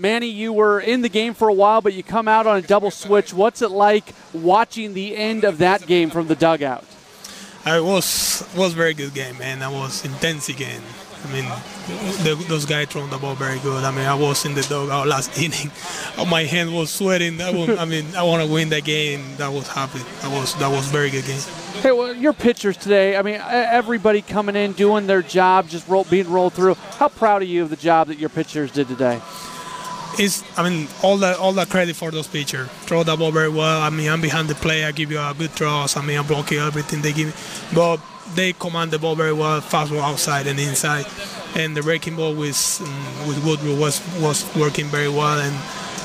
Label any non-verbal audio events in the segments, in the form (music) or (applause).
Manny, you were in the game for a while, but you come out on a double switch. What's it like watching the end of that game from the dugout? It was was very good game, man. That was intense game. I mean, the, those guys throwing the ball very good. I mean, I was in the dugout last (laughs) inning. Oh, my hand was sweating. That was, I mean, I want to win that game. That was happy. That was that was very good game. Hey, well, your pitchers today. I mean, everybody coming in doing their job, just roll, being rolled through. How proud are you of the job that your pitchers did today? It's, I mean, all the all the credit for those pitchers. Throw the ball very well. I mean, I'm behind the play. I give you a good throws. I mean, I'm blocking everything they give me. But they command the ball very well, fastball outside and inside, and the breaking ball with um, with Woodruff was was working very well, and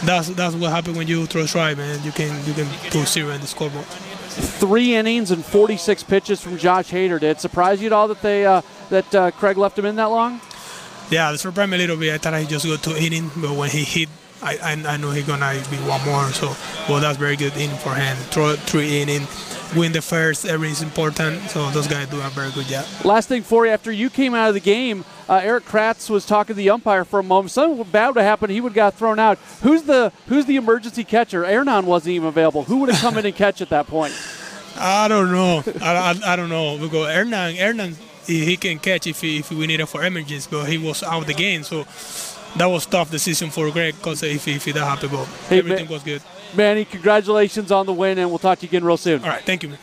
that's that's what happens when you throw strike, man. You can you can put zero in the scoreboard. Three innings and 46 pitches from Josh Hader. Did it surprise you at all that they uh, that uh, Craig left him in that long? Yeah, it surprised me a little bit. I thought he just go two innings, but when he hit I, I, I know he's gonna be one more. So, well, that's very good inning for him. Throw three inning, win the first. Everything is important. So those guys do a very good job. Last thing for you, after you came out of the game, uh, Erik Kratz was talking to the umpire for a moment. Something bad would happen. He would have got thrown out. Who's the Who's the emergency catcher? Hernan wasn't even available. Who would have come in and catch at that point? (laughs) I don't know. I, I, I, don't know because Hernan Hernan he, he can catch if he, if we need it for emergencies, but he was out of the game. So that was tough decision for Greg because if, if he didn't have go, hey, everything man, was good. Manny, congratulations on the win, and we'll talk to you again real soon. All right, thank you. Man.